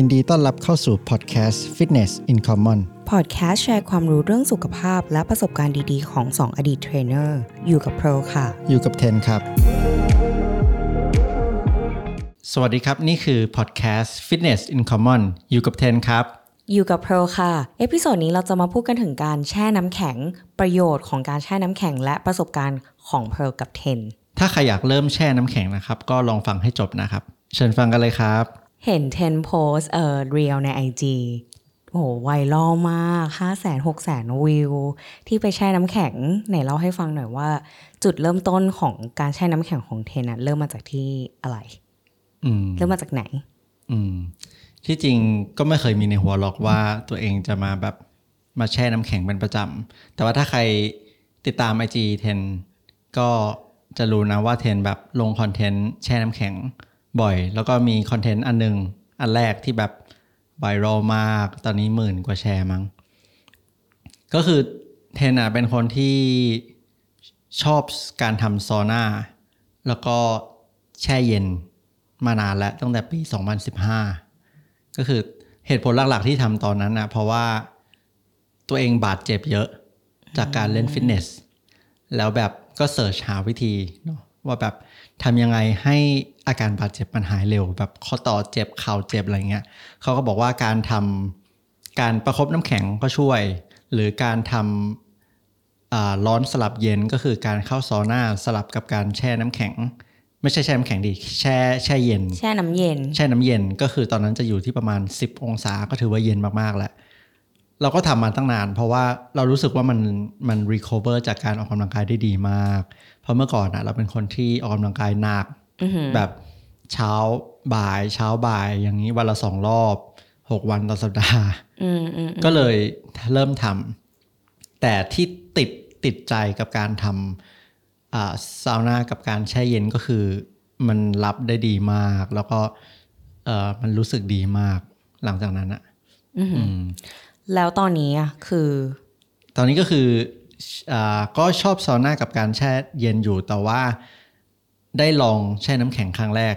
ยินดีต้อนรับเข้าสู่พอดแคสต์ Fitness in Common พอดแคสต์แชร์ความรู้เรื่องสุขภาพและประสบการณ์ดีๆ ของ 2 อดีตเทรนเนอร์ อยู่กับเพร์ลค่ะ อยู่กับเทนครับ สวัสดีครับ นี่คือพอดแคสต์ Fitness in Common อยู่กับเทนครับ อยู่กับเพร์ลค่ะ episode นี้เราจะมาพูดกันถึงการแช่น้ำแข็ง ประโยชน์ของการแช่น้ำแข็งและประสบการณ์ของเพร์ลกับเทนถ้าใครอยากเริ่มแช่น้ำแข็งนะครับ ก็ลองฟังให้จบนะครับ เชิญฟังกันเลยครับ เห็นเทนโพสเอ่อเรียลใน IG โอ้โหไวรัลมาก5 0 0 0 0 6 0 0 0วิว ที่ไปแช่น้ำแข็ง ไหนเล่าให้ฟังหน่อยว่า จุดเริ่มต้นของการแช่น้ำแข็งของเทนนะเริ่มมาจากที่อะไรอืมเริ่มมาจากไหน อืม ที่จริงก็ไม่เคยมีในหัวหรอกว่าตัวเองจะมาแบบมาแช่น้ำแข็งเป็นประจำ แต่ว่าถ้าใครติดตาม IG เทนก็จะรู้นะว่าเทนแบบลงคอนเทนต์แช่น้ำแข็ง บ่อย แล้วก็มีคอนเทนต์อันหนึง อันแรกที่แบบไวรัลมาก ตอนนี้หมื่นกว่าแชร์มั้ง ก็คือเทนอะเป็นคนที่ชอบการทำซอน่าแล้วก็แช่เย็นมานานแล้วตั้งแต่ปี 2015 ก็คือเหตุผลหลักๆที่ทำตอนนั้นนะเพราะว่าตัวเองบาดเจ็บเยอะจากการเล่นฟิตเนส แล้วแบบก็เสิร์ชหาวิธีเนอะ ว่าแบบทำยังไงให้อาการบาดเจ็บมันหายเร็ว แบบข้อต่อเจ็บเข่าเจ็บอะไรเงี้ยเขาก็บอกว่าการทำการประคบน้ำแข็งก็ช่วย หรือการทำอ่าร้อนสลับเย็นก็คือการเข้าซาวน่าสลับกับการแช่น้ำแข็ง ไม่ใช่แช่น้ำแข็งดิแช่แช่เย็น แช่น้ำเย็น แช่น้ำเย็นก็คือตอนนั้นจะอยู่ที่ประมาณ 10 องศาก็ถือว่าเย็นมากๆแล้ว เราก็ทำมาตั้งนาน เพราะว่าเรารู้สึกว่ามันมัน recover จากการออกกำลังกายได้ดีมาก เพราะเมื่อก่อนอะเราเป็นคนที่ออกกำลังกายหนักอือหือแบบเช้าบ่าย เช้าบ่ายอย่างนี้วันละสองรอบ6วันต่อสัปดาห์อืมอืมก็เลยเริ่มทำแต่ที่ติดติดใจกับการทำอ่าซาวน่ากับการแช่เย็นก็คือ มันรับได้ดีมาก แล้วก็เออมันรู้สึกดีมากหลังจากนั้นอะอือหืออืม แล้วตอนนี้อะคือ ตอนนี้ก็คืออ่าก็ชอบซาวน่ากับการแช่เย็นอยู่แต่ว่าได้ลองแช่น้ำแข็งครั้งแรก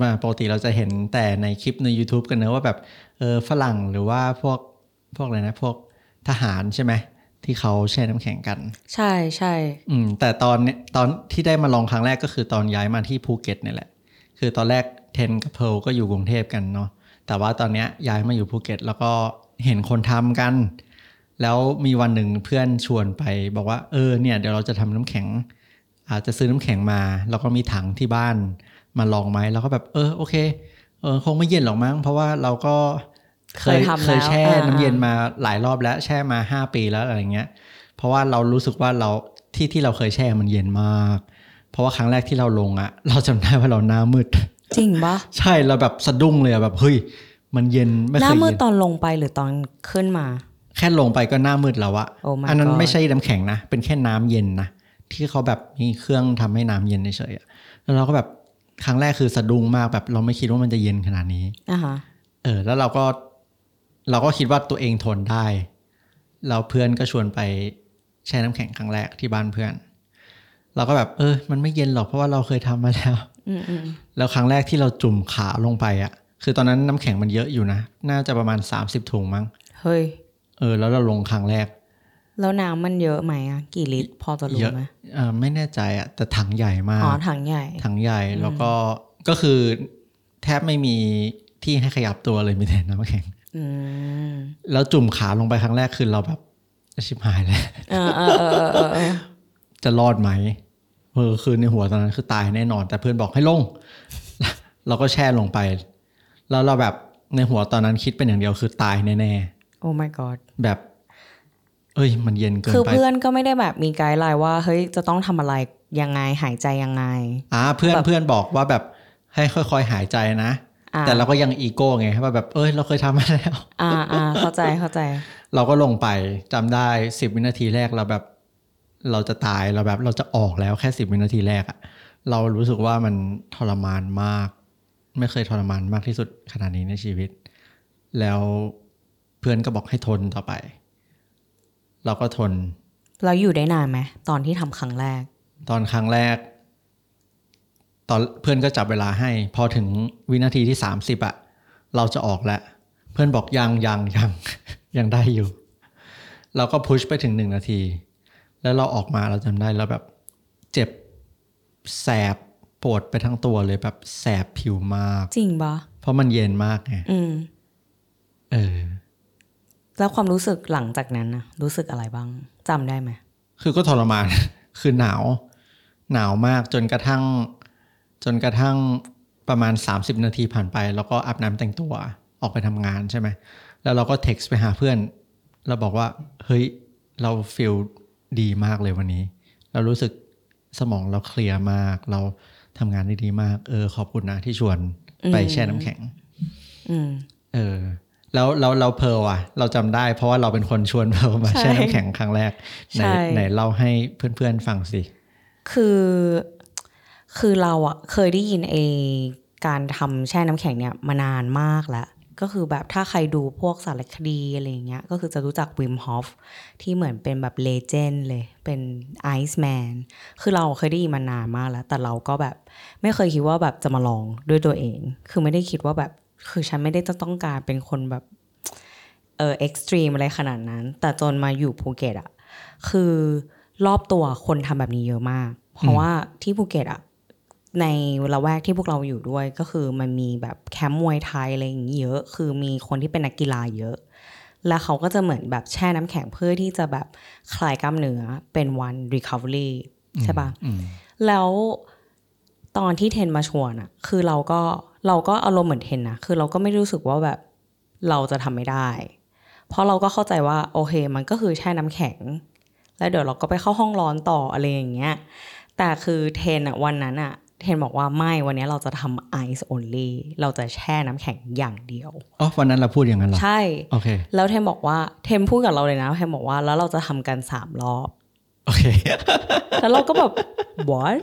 มาปกติเราจะเห็นแต่ในคลิปใน YouTube กันเนอะว่าแบบเออฝรั่งหรือว่าพวกพวกอะไรนะ พวกทหารใช่ไหมที่เขาแช่น้ำแข็งกัน ใช่ใช่อืมแต่ตอนเนี้ยตอนที่ได้มาลองครั้งแรกก็คือตอนย้ายมาที่ภูเก็ตเนี่ยแหละ คือตอนแรกเทนกับเพร์ลก็อยู่กรุงเทพกันเนาะแต่ว่าตอนเนี้ยย้ายมาอยู่ภูเก็ต แล้วก็ เห็นคนทำกัน แล้วมีวันหนึ่งเพื่อนชวนไป บอกว่าเออเนี่ยเดี๋ยวเราจะทำน้ำแข็ง อาจจะซื้อน้ำแข็งมา แล้วก็มีถังที่บ้านมาลองไหมแล้วก็แบบ เออโอเคเออคงไม่เย็นหรอกมั้งเพราะว่าเราก็เคยเคยทำเคยแล้วแช่อ่าน้ำเย็นมาหลายรอบแล้วแช่มาห้าปีแล้วอะไรเงี้ย เพราะว่าเรารู้สึกว่าเราที่ที่เราเคยแช่มันเย็นมาก เพราะว่าครั้งแรกที่เราลงอะเราจำได้ว่าเราหน้ามืด จริงปะใช่เราแบบสะดุ้งเลยอะแบบเฮ้ย มันเย็นไม่หเคน้ายมืดเย็นตอนลงไปหรือตอนขึ้นมา แค่ลงไปก็หน้ามืดแล้วอะ Oh my อันนั้น God ไม่ใช่น้ำแข็งนะ เป็นแค่น้ำเย็นนะที่เขาแบบมีเครื่องทำให้น้ำเย็นเฉยๆอะแล้วเราก็แบบครั้งแรกคือสะดุ้งมากแบบเราไม่คิดว่ามันจะเย็นขนาดนี้ อะฮะเออแล้วเราก็เราก็คิดว่าตัวเองทนได้เราเพื่อนก็ชวนไปแช่น้ำแข็งครั้งแรกที่บ้านเพื่อน เราก็แบบเออ มันไม่เย็นหรอกเพราะว่าเราเคยทำมาแล้ว อืมอืมแล้วครั้งแรกที่เราจุ่มขาลงไปอะ่ะ คือตอนนั้นน้ำแข็งมันเยอะอยู่นะ น่าจะประมาณ 30 ถุงมั้ง เฮ้ย เออ แล้วเราลงครั้งแรก แล้วน้ำมันเยอะไหมอะ กี่ลิตรพอจะรู้เยอะไหมเออไม่แน่ใจอะ่ะ แต่ถังใหญ่มาก อ๋อ ถังใหญ่ ถังใหญ่ แล้วก็ ก็คือแทบไม่มีที่ให้ขยับตัวเลยมีแต่น้ำแข็งอืมแล้วจุ่มขาลงไปครั้งแรกคือเราแบบชิบหายแล้วเออเออเออเออเออจะรอดไหมเออคือในหัวตอนนั้นคือตายแน่นอน แต่เพื่อนบอกให้ลง เราก็แช่ลงไป แล้วเราแบบในหัวตอนนั้นคิดเป็นอย่างเดียวคือตายแน่โอ้ my god ๆแบบ เอ้ย มันเย็นเกินคือไปเพื่อนก็ไม่ได้แบบมีไกด์ไลน์ว่า เฮ้ย จะต้องทำอะไรยังไงหายใจยังไง อ่า เพื่อนแบบเพื่อนบอกว่าแบบให้ค่อยๆหายใจนะอ่าแต่เราก็ยังอีโก้ไงว่าแบบเอ้ย เราเคยทำมาแล้ว อ่าอ่าเข้าใจเข้าใจ เราก็ลงไปจำได้สิบวินาทีแรกเราแบบ เราจะตายเราแบบเราจะออกแล้วแค่สิบวินาทีแรกอะเรารู้สึกว่ามันทรมานมาก ไม่เคยทรมานมากที่สุดขนาดนี้ในชีวิต แล้วเพื่อนก็บอกให้ทนต่อไป เราก็ทนแล้วอยู่ได้นานไหมตอนที่ทำครั้งแรก ตอนครั้งแรก ตอนเพื่อนก็จับเวลาให้ พอถึงวินาทีที่สามสิบอะเราจะออกแล้ว เพื่อนบอกยังยังยังยังได้อยู่ เราก็พุชไปถึงหนึ่งนาที แล้วเราออกมาเราจำได้แล้วแบบ เจ็บแสบ ปวดไปทั้งตัวเลยแบบแสบผิวมาก จริงปะเพราะมันเย็นมากไงอืม เออ แล้วความรู้สึกหลังจากนั้นนะรู้สึกอะไรบ้างจำได้ไหมคือก็ทรมาน คือหนาว หนาวมากจนกระทั่ง จนกระทั่งประมาณ 30 นาทีผ่านไป แล้วก็อาบน้ำแต่งตัวออกไปทำงานใช่ไหม แล้วเราก็เท็กซ์ไปหาเพื่อน เราบอกว่า เฮ้ย เราฟีลดีมากเลยวันนี้ เรารู้สึกสมองเราเคลียร์มาก เรา ทำงานได้ดีมาก เออ ขอบคุณนะที่ชวนไปแช่น้ำแข็งอืมเออ แล้วเราเราเพร์ลอะ เราจำได้เพราะว่าเราเป็นคนชวนเพร์ลมาใช่แช่น้ำแข็งครั้งแรกไหนใช่ไหนเล่าให้เพื่อนๆฟังสิ คือคือเราอะเคยได้ยินเอการทำแช่น้ำแข็งเนี่ยมานานมากแล้ว ก็คือแบบถ้าใครดูพวกสารคดีอะไรอย่างเงี้ย ก็คือจะรู้จักวิมฮอฟที่เหมือนเป็นแบบเลเจนด์เลย เป็นไอซ์แมน คือเราเคยได้ยินมานานมากแล้ว แต่เราก็แบบไม่เคยคิดว่าแบบจะมาลองด้วยตัวเอง คือไม่ได้คิดว่าแบบ คือฉันไม่ได้ต้องการเป็นคนแบบเออ extreme อะไรขนาดนั้น แต่จนมาอยู่ภูเก็ตอะคือรอบตัวคนทำแบบนี้เยอะมาก เพราะว่าที่ภูเก็ตอะ ในละแวกที่พวกเราอยู่ด้วยก็คือมันมีแบบแคมป์มวยไทยอะไรอย่างนี้เยอะ คือมีคนที่เป็นนักกีฬาเยอะ แล้วเขาก็จะเหมือนแบบแช่น้ำแข็งเพื่อที่จะแบบคลายกล้ามเนื้อเป็นวัน recovery ใช่ปะอืมแล้วตอนที่เทนมาชวนอะคือเราก็เราก็อารมณ์เหมือนเทนนะคือเราก็ไม่รู้สึกว่าแบบเราจะทำไม่ได้ เพราะเราก็เข้าใจว่าโอเค มันก็คือแช่น้ำแข็ง แล้วเดี๋ยวเราก็ไปเข้าห้องร้อนต่ออะไรอย่างเงี้ยแต่คือเทนอะวันนั้นอะ เทนบอกว่าไม่วันนี้เราจะทำไอซ์ only เราจะแช่น้ำแข็งอย่างเดียวอ๋อวันนั้นเราพูดอย่างนั้นเหรอ ใช่โอเคแล้วเทนบอกว่าเทนพูดกับเราเลยนะเทนบอกว่าแล้วเราจะทำกันสามรอบโอเคแล้วเราก็แบบ what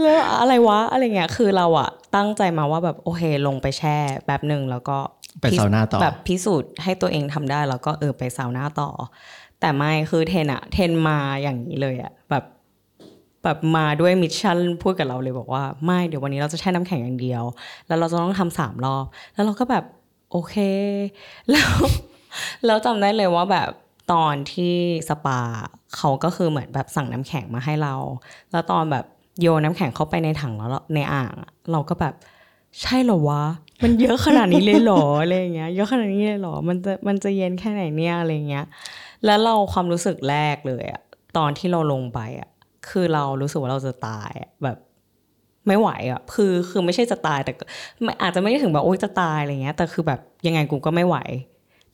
แล้วอะไรวะอะไรเงี้ยคือเราอะตั้งใจมาว่าแบบโอเคลงไปแช่แป๊บหนึ่งแล้วก็ไปซาวน่าต่อแบบพิสูจน์ให้ตัวเองทำได้แล้วก็เออไปซาวน่าต่อ แต่ไม่คือเทนอะเทนมาอย่างนี้เลยอะแบบ แบบมาด้วย mission พูดกับเราเลยบอกว่าไม่เดี๋ยววันนี้เราจะแช่น้ำแข็งอย่างเดียว แล้วเราจะต้องทำสามรอบ แล้วเราก็แบบโอเค แล้วแล้วจำได้เลยว่าแบบตอนที่สปาเขาก็คือเหมือนแบบสั่งน้ำแข็งมาให้เรา แล้วตอนแบบโยนน้ำแข็งเข้าไปในถังแล้วเราในอ่าง เราก็แบบใช่เหรอวะ มันเยอะขนาดนี้เลยเหรออะไรอย่างเงี้ยเยอะขนาดนี้เลยเหรอมันจะมันจะเย็นแค่ไหนเนี่ยอะไรเงี้ย แล้วเราความรู้สึกแรกเลยอะตอนที่เราลงไปอะ คือเรารู้สึกว่าเราจะตายอะแบบไม่ไหวอะคือคือไม่ใช่จะตายแต่ก็ไม่อาจจะไม่ได้ถึงแบบโอ๊ยจะตายอะไรเงี้ย แต่คือแบบยังไงกูก็ไม่ไหว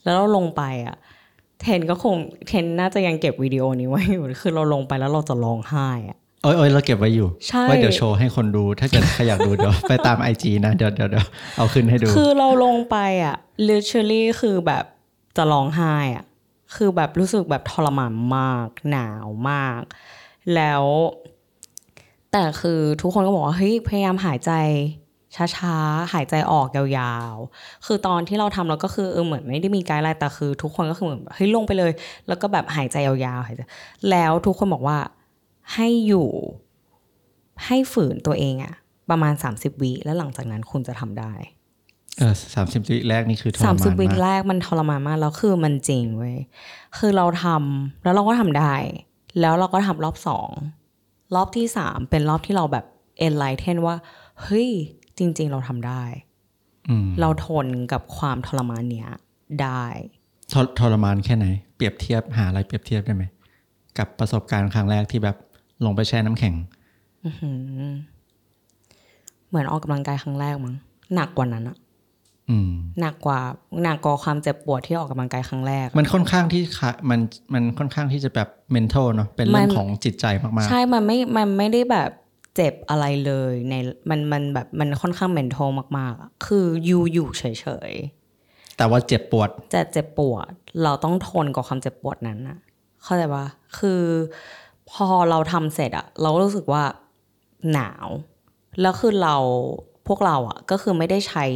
แล้วเราลงไปอะเทนก็คงเทนน่าจะยังเก็บวิดีโอนี้ไว้อยู่คือเราลงไปแล้วเราจะร้องไห้อะโอ้ยโอ้ยเราเก็บไว้อยู่ใช่ไว้เดี๋ยวโชว์ให้คนดูถ้าเกิดใครอยากดูเดี๋ยวไปตามไอจีนะเดี๋ยวเดี๋ยวเดี๋ยวเอาขึ้นให้ดู คือเราลงไปอะ literally คือแบบจะร้องไห้อะคือแบบรู้สึกแบบทรมานมาก หนาวมาก แล้ว แต่คือทุกคนก็บอกว่าเฮ้ยพยายามหายใจช้าๆ หายใจออกยาวๆ คือตอนที่เราทำเราก็คือเออเหมือนไม่ได้มีไกด์ไลน์แต่คือ ทุกคนก็คือเหมือนแบบเฮ้ยลงไปเลย แล้วก็แบบหายใจยาวๆหายใจแล้วทุกคนบอกว่าให้อยู่ให้ฝืนตัวเองอะประมาณ 30วิแล้วหลังจากนั้นคุณจะทำได้เออสามสิบวิแรกนี่คือทรสามมาสิบนวิมากแรกมันทรมานมากแล้วคือมันจริงเว้ยคือเราทำแล้วเราก็ทำได้ แล้วเราก็ทำรอบสองรอบที่สามเป็นรอบที่เราแบบเอ็นไลเทนว่า เฮ้ย จริง ๆ เราทำได้อืมเราทนกับความทรมานเนี้ยได้ทรทรมานแค่ไหน เปรียบเทียบหาอะไรเปรียบเทียบได้ไหม กับประสบการณ์ครั้งแรกที่แบบลงไปแช่น้ำแข็งอื้อหือเหมือนออกกำลังกายครั้งแรกมั้งหนักกว่านั้นอะอืม หนักกว่าหนักกว่าความเจ็บปวดที่ออกกำลังกายครั้งแรก มันค่อนข้างที่ค่ะมันมันค่อนข้างที่จะแบบ mental เนาะเป็นเรื่องมันของจิตใจมากใช่มันไม่มันไม่ได้แบบเจ็บอะไรเลยในมันมันแบบมันค่อนข้างเมนทลมากๆอะคืออยู่อยู่เฉยๆ แต่ว่าเจ็บปวดๆจะเจ็บปวด เราต้องทนกับความเจ็บปวดนั้นนะเข้าใจปะคือพอเราทำเสร็จอะเราก็รู้สึกว่าหนาว แล้วคือเราพวกเราอะก็คือไม่ได้ใช้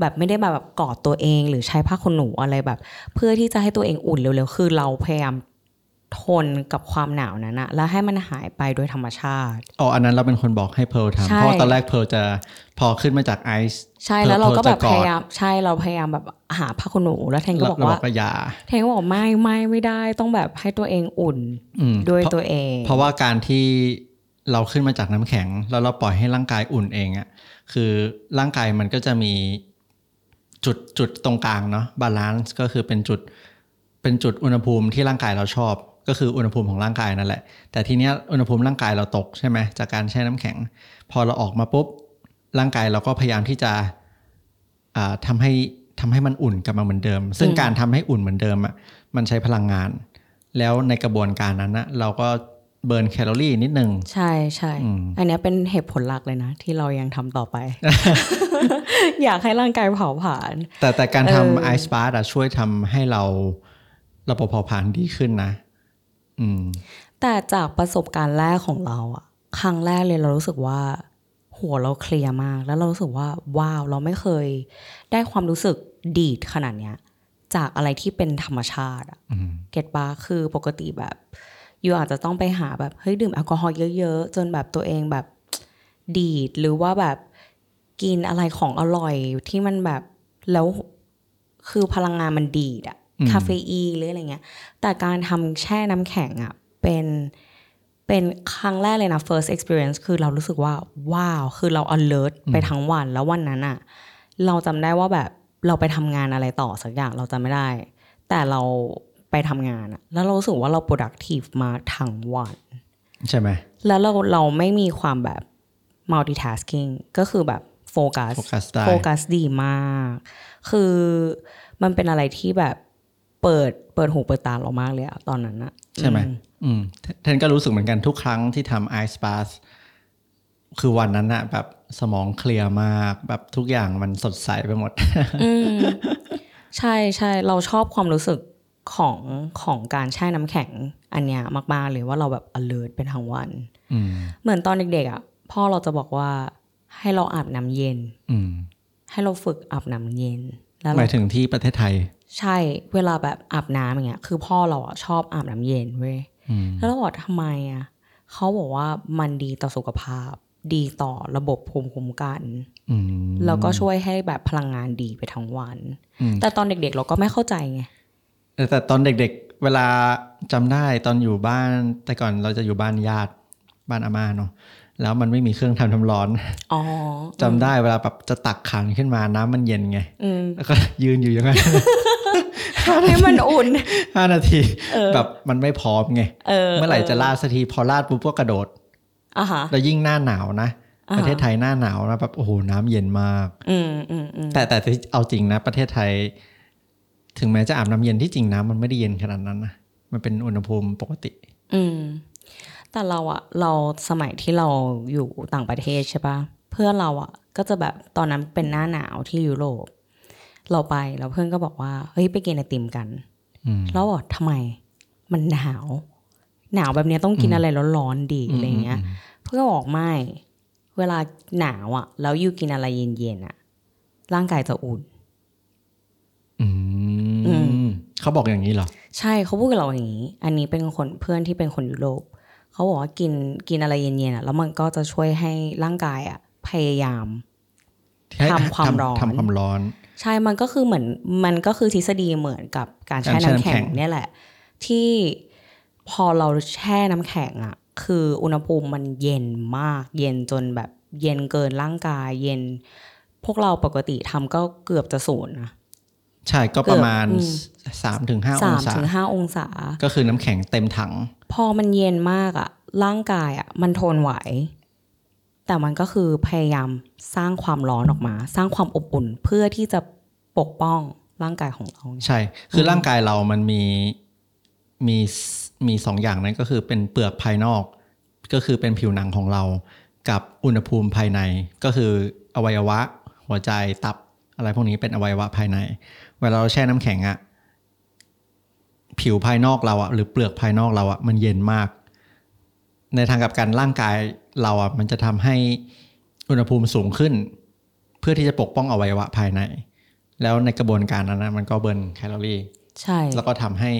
แบบไม่ได้แบบกอดตัวเอง หรือใช้ผ้าขนหนูอะไรแบบ เพื่อที่จะให้ตัวเองอุ่นเร็วๆคือเราพยายามทนกับความหนาวนั้นอะแล้วให้มันหายไปโดยธรรมชาติอ๋ออันนั้นเราเป็นคนบอกให้เพร์ลทำใช่เพราะว่าตอนแรกเพร์ลจะพอขึ้นมาจากไอซ์ใช่แล้วเราก็แบบเพร์ลจะอดพยายามใช่เราพยายามแบบหาผ้าขนหนูแล้วเทนก็บอกเราว่าบอกว่าอย่าเทนก็บอกไม่ไม่ไม่ได้ต้องแบบให้ตัวเองอุ่นอืมด้วยเพราะตัวเอง เพราะว่าการที่เราขึ้นมาจากน้ำแข็ง แล้วเราปล่อยให้ร่างกายอุ่นเองอะคือร่างกายมันก็จะมี จุดจุดตรงกลางเนาะ balance ก็คือเป็นจุดเป็นจุดอุณหภูมิที่ร่างกายเราชอบ ก็คืออุณหภูมิของร่างกายนั่นแหละ แต่ทีเนี้ยอุณหภูมิร่างกายเราตกใช่ไหมจากการแช่น้ำแข็ง พอเราออกมาปุ๊บร่างกายเราก็พยายามที่จะอ่าทำให้ทำให้มันอุ่นกลับมาเหมือนเดิม ซึ่งการทำให้อุ่นเหมือนเดิมอะมันใช้พลังงาน แล้วในกระบวนการนั้นนะเราก็ เบิร์นแคลอรี่นิดนึง ใช่ใช่อืมอันเนี้ยเป็นเหตุผลหลักเลยนะ ที่เรายังทำต่อไป อยากให้ร่างกายเผาผลาญแต่แต่การเออทำไอซ์บาร์อะช่วยทำให้เราระบบเผาผลาญดีขึ้นนะ อืม แต่จากประสบการณ์แรกของเราอะครั้งแรกเลยเรารู้สึกว่า หัวเราเคลียร์มาก แล้วเรารู้สึกว่า ว้าว เราไม่เคย ได้ความรู้สึกดีดขนาดเนี้ย จากอะไรที่เป็นธรรมชาติอะอืมเก็ตปาคือปกติแบบ ยูอาจจะต้องไปหาแบบเฮ้ยดื่มแอลกอฮอล์เยอะๆ จนแบบตัวเองแบบดีดหรือว่าแบบกินอะไรของอร่อยที่มันแบบแล้วคือพลังงานมันดีดอะอืมคาเฟอีนหรืออะไรเงี้ย แต่การทำแช่น้ำแข็งอะเป็นเป็นครั้งแรกเลยนะ first experience คือเรารู้สึกว่า ว้าว คือเรา alert ไปทั้งวันแล้ววันนั้นอะเราจำได้ว่าแบบเราไปทำงานอะไรต่อสักอย่างเราจำไม่ได้ แต่เรา ไปทำงานอะแล้วเรารู้สึกว่าเรา productive มาทั้งวัน ใช่ไหม แล้วเราเราไม่มีความแบบ multitasking ก็คือแบบโฟกัสโฟกัสได้โฟกัสดีมาก คือมันเป็นอะไรที่แบบเปิดเปิดหูเปิดตาเรามากเลยอะตอนนั้นอะใช่ไหมอือืมเทนก็รู้สึกเหมือนกันทุกครั้งที่ทำไอซ์บาร์คือวันนั้นอะแบบสมองเคลียร์มากแบบทุกอย่างมันสดใสไปหมด อืมใช่ใช่เราชอบความรู้สึก ของของการแช่น้ำแข็งอันเนี้ยมาก ๆ เลยว่าเราแบบ alert เป็นทั้งวันอืมเหมือนตอนเด็กๆอะพ่อเราจะบอกว่าให้เราอาบน้ำเย็น อืมให้เราฝึกอาบน้ำเย็น แล้วหเรามายถึงที่ประเทศไทย ใช่เวลาแบบอาบน้ำอย่างเงี้ย คือพ่อเราอะชอบอาบน้ำเย็นเว้ยอืมแล้วเราบอกทำไมอะเขาบอกว่ามันดีต่อสุขภาพ ดีต่อระบบภูมิคุ้มกันอืมแล้วก็ช่วยให้แบบพลังงานดีไปทั้งวันอืมแต่ตอนเด็กๆ เราก็ไม่เข้าใจไง แต่แต่ตอนเด็กๆ เวลาจำได้ตอนอยู่บ้าน แต่ก่อนเราจะอยู่บ้านญาติบ้านอาม่าเนาะแล้วมันไม่มีเครื่องทำน้ำร้อนอ๋อจำได้เวลาแบบจะตักขันขึ้นมาน้ำมันเย็นไงอืมแล้วก็ยืนอยู่อย่างนั้นให้มันอุ่นห้านาทีเออแบบมันไม่พร้อมไงเออเมื่อไหร่จะลาดสักทีพอลาดปุ๊บก็กระโดดอะฮะแล้วยิ่งหน้าหนาวนะอ่าประเทศไทยหน้าหนาวนะแบบโอ้โหน้ำเย็นมากอืมอืมอืมแต่แต่ที่เอาจริงนะ ประเทศไทย ถึงแม้จะอาบน้ำเย็นที่จริงน้ำมันไม่ได้เย็นขนาดนั้นนะมันเป็นอุณหภูมิปกติ อืม แต่เราอะเราสมัยที่เราอยู่ต่างประเทศใช่ปะเพื่อนเราอะก็จะแบบตอนนั้นเป็นหน้าหนาวที่ยุโรปเราไปแล้วเพื่อนก็บอกว่าเฮ้ยไปกินไอติมกันอืมแล้วบอกทำไม มันหนาว หนาวแบบเนี้ยต้องกินอะไรร้อนๆดีอะไรเงี้ย เพื่อนก็บอกไม่ เวลาหนาวอะแล้วยูกินอะไรเย็นๆอะร่างกายจะอุ่นอือืม เขาบอกอย่างนี้เหรอ ใช่เขาพูดกับเราอย่างนี้ อันนี้เป็นคนเพื่อนที่เป็นคนยุโรปเขาบอกว่ากินกินอะไรเย็นๆอะแล้วมันก็จะช่วยให้ร่างกายอะพยายามทำความร้อนทำความร้อน ใช่มันก็คือเหมือนมันก็คือทฤษฎีเหมือนกับการแช่น้ำแข็งเนี่ยแหละ ที่พอเราแช่น้ำแข็งอะ คืออุณหภูมิมันเย็นมาก เย็นจนแบบเย็นเกินร่างกาย เย็น พวกเราปกติทำก็เกือบจะศูนย์นะ ใช่ก็ประมาณเกือบอืมสามถึงห้าอสางมศาถึงห้าองศา ก็คือน้ำแข็งเต็มถัง พอมันเย็นมากอะร่างกายอะมันทนไหว แต่มันก็คือพยายามสร้างความร้อนออกมา สร้างความอบอุ่นเพื่อที่จะปกป้องร่างกายของเรา ใช่ คือร่างกายเรามันมีมีมีสองอย่างนั้นก็คือเป็นเปลือกภายนอก ก็คือเป็นผิวหนังของเรา กับอุณหภูมิภายใน ก็คืออวัยวะ หัวใจตับอะไรพวกนี้เป็นอวัยวะภายใน เวลาเราแช่น้ำแข็งอะผิวภายนอกเราอะหรือเปลือกภายนอกเราอะมันเย็นมาก ในทางกลับกันร่างกายเราอะมันจะทำให้อุณหภูมิสูงขึ้น เพื่อที่จะปกป้องอวัยวะภายใน แล้วในกระบวนการนั้นนะมันก็ burn แคลอรี่ ใช่ แล้วก็ทำให้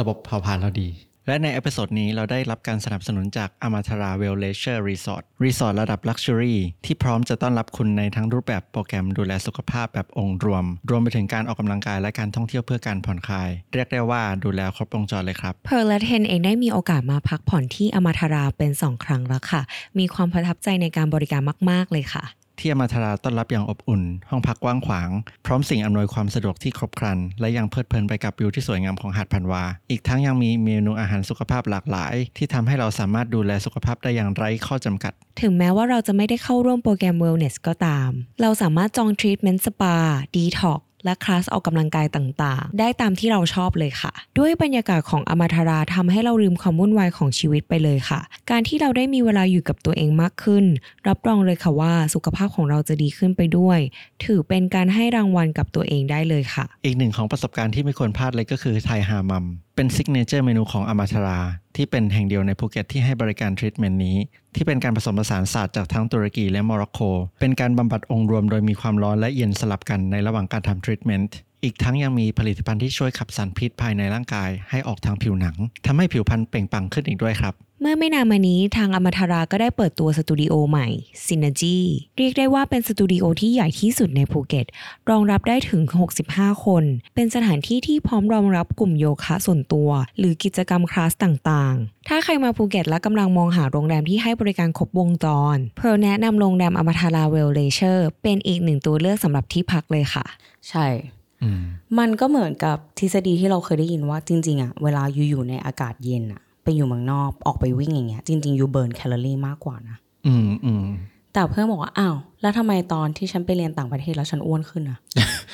ระบบเผาผลาญเราดี และใน episode นี้เราได้รับการสนับสนุนจาก Amatara Well Leisure Resort รีสอร์ทระดับ Luxury ที่พร้อมจะต้อนรับคุณในทั้งรูปแบบโปรแกรมดูแลสุขภาพแบบองค์รวม รวมไปถึงการออกกำลังกายและการท่องเที่ยวเพื่อการผ่อนคลาย เรียกได้ว่าดูแลครบวงจรเลยครับเพร์ลและเทนเองได้มีโอกาสมาพักผ่อนที่อมาทราเป็น 2 ครั้งแล้วค่ะ มีความประทับใจในการบริการมาก ๆ เลยค่ะ ที่อมาทราต้อนรับอย่างอบอุ่น ห้องพักกว้างขวาง พร้อมสิ่งอำนวยความสะดวกที่ครบครัน และยังเพลิดเพลินไปกับวิวที่สวยงามของหาดพันวา อีกทั้งยังมีเมนูอาหารสุขภาพหลากหลาย ที่ทำให้เราสามารถดูแลสุขภาพได้อย่างไร้ข้อจำกัด ถึงแม้ว่าเราจะไม่ได้เข้าร่วมโปรแกรม Wellness ก็ตาม เราสามารถจองทรีทเมนต์สปาดีท็อก และคลาสออกกำลังกายต่างๆ ได้ตามที่เราชอบเลยค่ะ ด้วยบรรยากาศของอมาทาราทำให้เราลืมความวุ่นวายของชีวิตไปเลยค่ะ การที่เราได้มีเวลาอยู่กับตัวเองมากขึ้น รับรองเลยค่ะว่าสุขภาพของเราจะดีขึ้นไปด้วย ถือเป็นการให้รางวัลกับตัวเองได้เลยค่ะ อีกหนึ่งของประสบการณ์ที่ไม่ควรพลาดเลยก็คือไทยฮามัมเป็น signature เมนูของอมาทารา ที่เป็นแห่งเดียวในภูเก็ตที่ให้บริการทรีตเมนต์นี้ ที่เป็นการผสมผสานศาสตร์จากทั้งตุรกีและโมร็อกโก เป็นการบำบัดองค์รวมโดยมีความร้อนและเย็นสลับกันในระหว่างการทำทรีตเมนต์ อีกทั้งยังมีผลิตภัณฑ์ที่ช่วยขับสารพิษภายในร่างกายให้ออกทางผิวหนังทำให้ผิวพรรณเปล่งปลั่งขึ้นอีกด้วยครับ เมื่อไม่นานมานี้ทางอมทาราก็ได้เปิดตัวสตูดิโอใหม่ Synergy เรียกได้ว่าเป็นสตูดิโอที่ใหญ่ที่สุดในภูเก็ต รองรับได้ถึง 65 คน เป็นสถานที่ที่พร้อมรองรับกลุ่มโยคะส่วนตัว หรือกิจกรรมคลาสต่างๆ ถ้าใครมาภูเก็ตและกำลังมองหาโรงแรมที่ให้บริการครบวงจรเพร์ลแนะนำโรงแรมอมทาราเวลเลเชอร์เป็นอีกหนึ่งตัวเลือกสำหรับที่พักเลยค่ะ ใช่อื มมันก็เหมือนกับทฤษฎีที่เราเคยได้ยินว่าจริง ๆอะเวลาอยู่อยู่ในอากาศเย็นอะไปอยู่เมืองนอกออกไปวิ่งอย่างเงี้ยจริงๆอยู่เบิร์นแคลอรี่มากกว่านะอืมอืมแต่เพื่อนบอกว่าอ้าวแล้วทำไมตอนที่ฉันไปเรียนต่างประเทศแล้วฉันอ้วนขึ้นอะ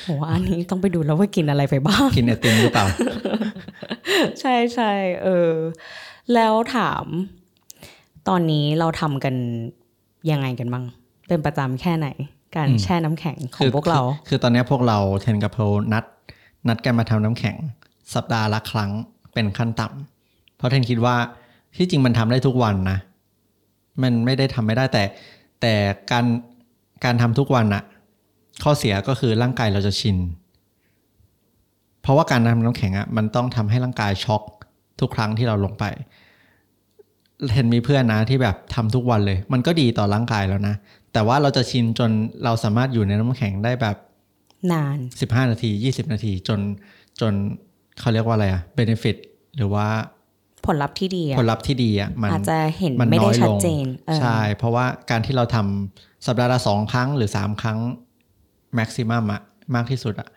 บอกว่าอันนี้ต้องไปดูแล้วว่ากินอะไรไปบ้าง กินไอติมหรือเปล่า ใช่ใช่เออ แล้วถาม ตอนนี้เราทำกันยังไงกันบ้างเป็นประจำแค่ไหน การอืมแช่น้ำแข็งของพวกเรา คือคือตอนเนี้ยพวกเราเทนกับเพลนัด นัดกันมาทำน้ำแข็ง สัปดาห์ละครั้งเป็นขั้นต่ำเพราะเทนคิดว่าที่จริงมันทำได้ทุกวันนะ มันไม่ได้ทำไม่ได้แต่ แต่การการทำทุกวันอะข้อเสียก็คือร่างกายเราจะชิน เพราะว่าการทำน้ำแข็งอะมันต้องทำให้ร่างกายช็อกทุกครั้งที่เราลงไปเห็นมีเพื่อนนะที่แบบทำทุกวันเลย มันก็ดีต่อร่างกายแล้วนะ แต่ว่าเราจะชินจนเราสามารถอยู่ในน้ำแข็งได้แบบนาน 15 นาที 20 นาทีจนจนเขาเรียกว่าอะไรอะเบนฟิตหรือว่าผลลัพธ์ที่ดีอะผลลัพธ์ที่ดีอะมันอาจจะเห็นมันไม่น้ได้อยชัลดงเจนเออใช่ เพราะว่าการที่เราทำสัปดาห์ละสองครั้งหรือสามครั้งแม็กซิมัมอะมากที่สุดอะ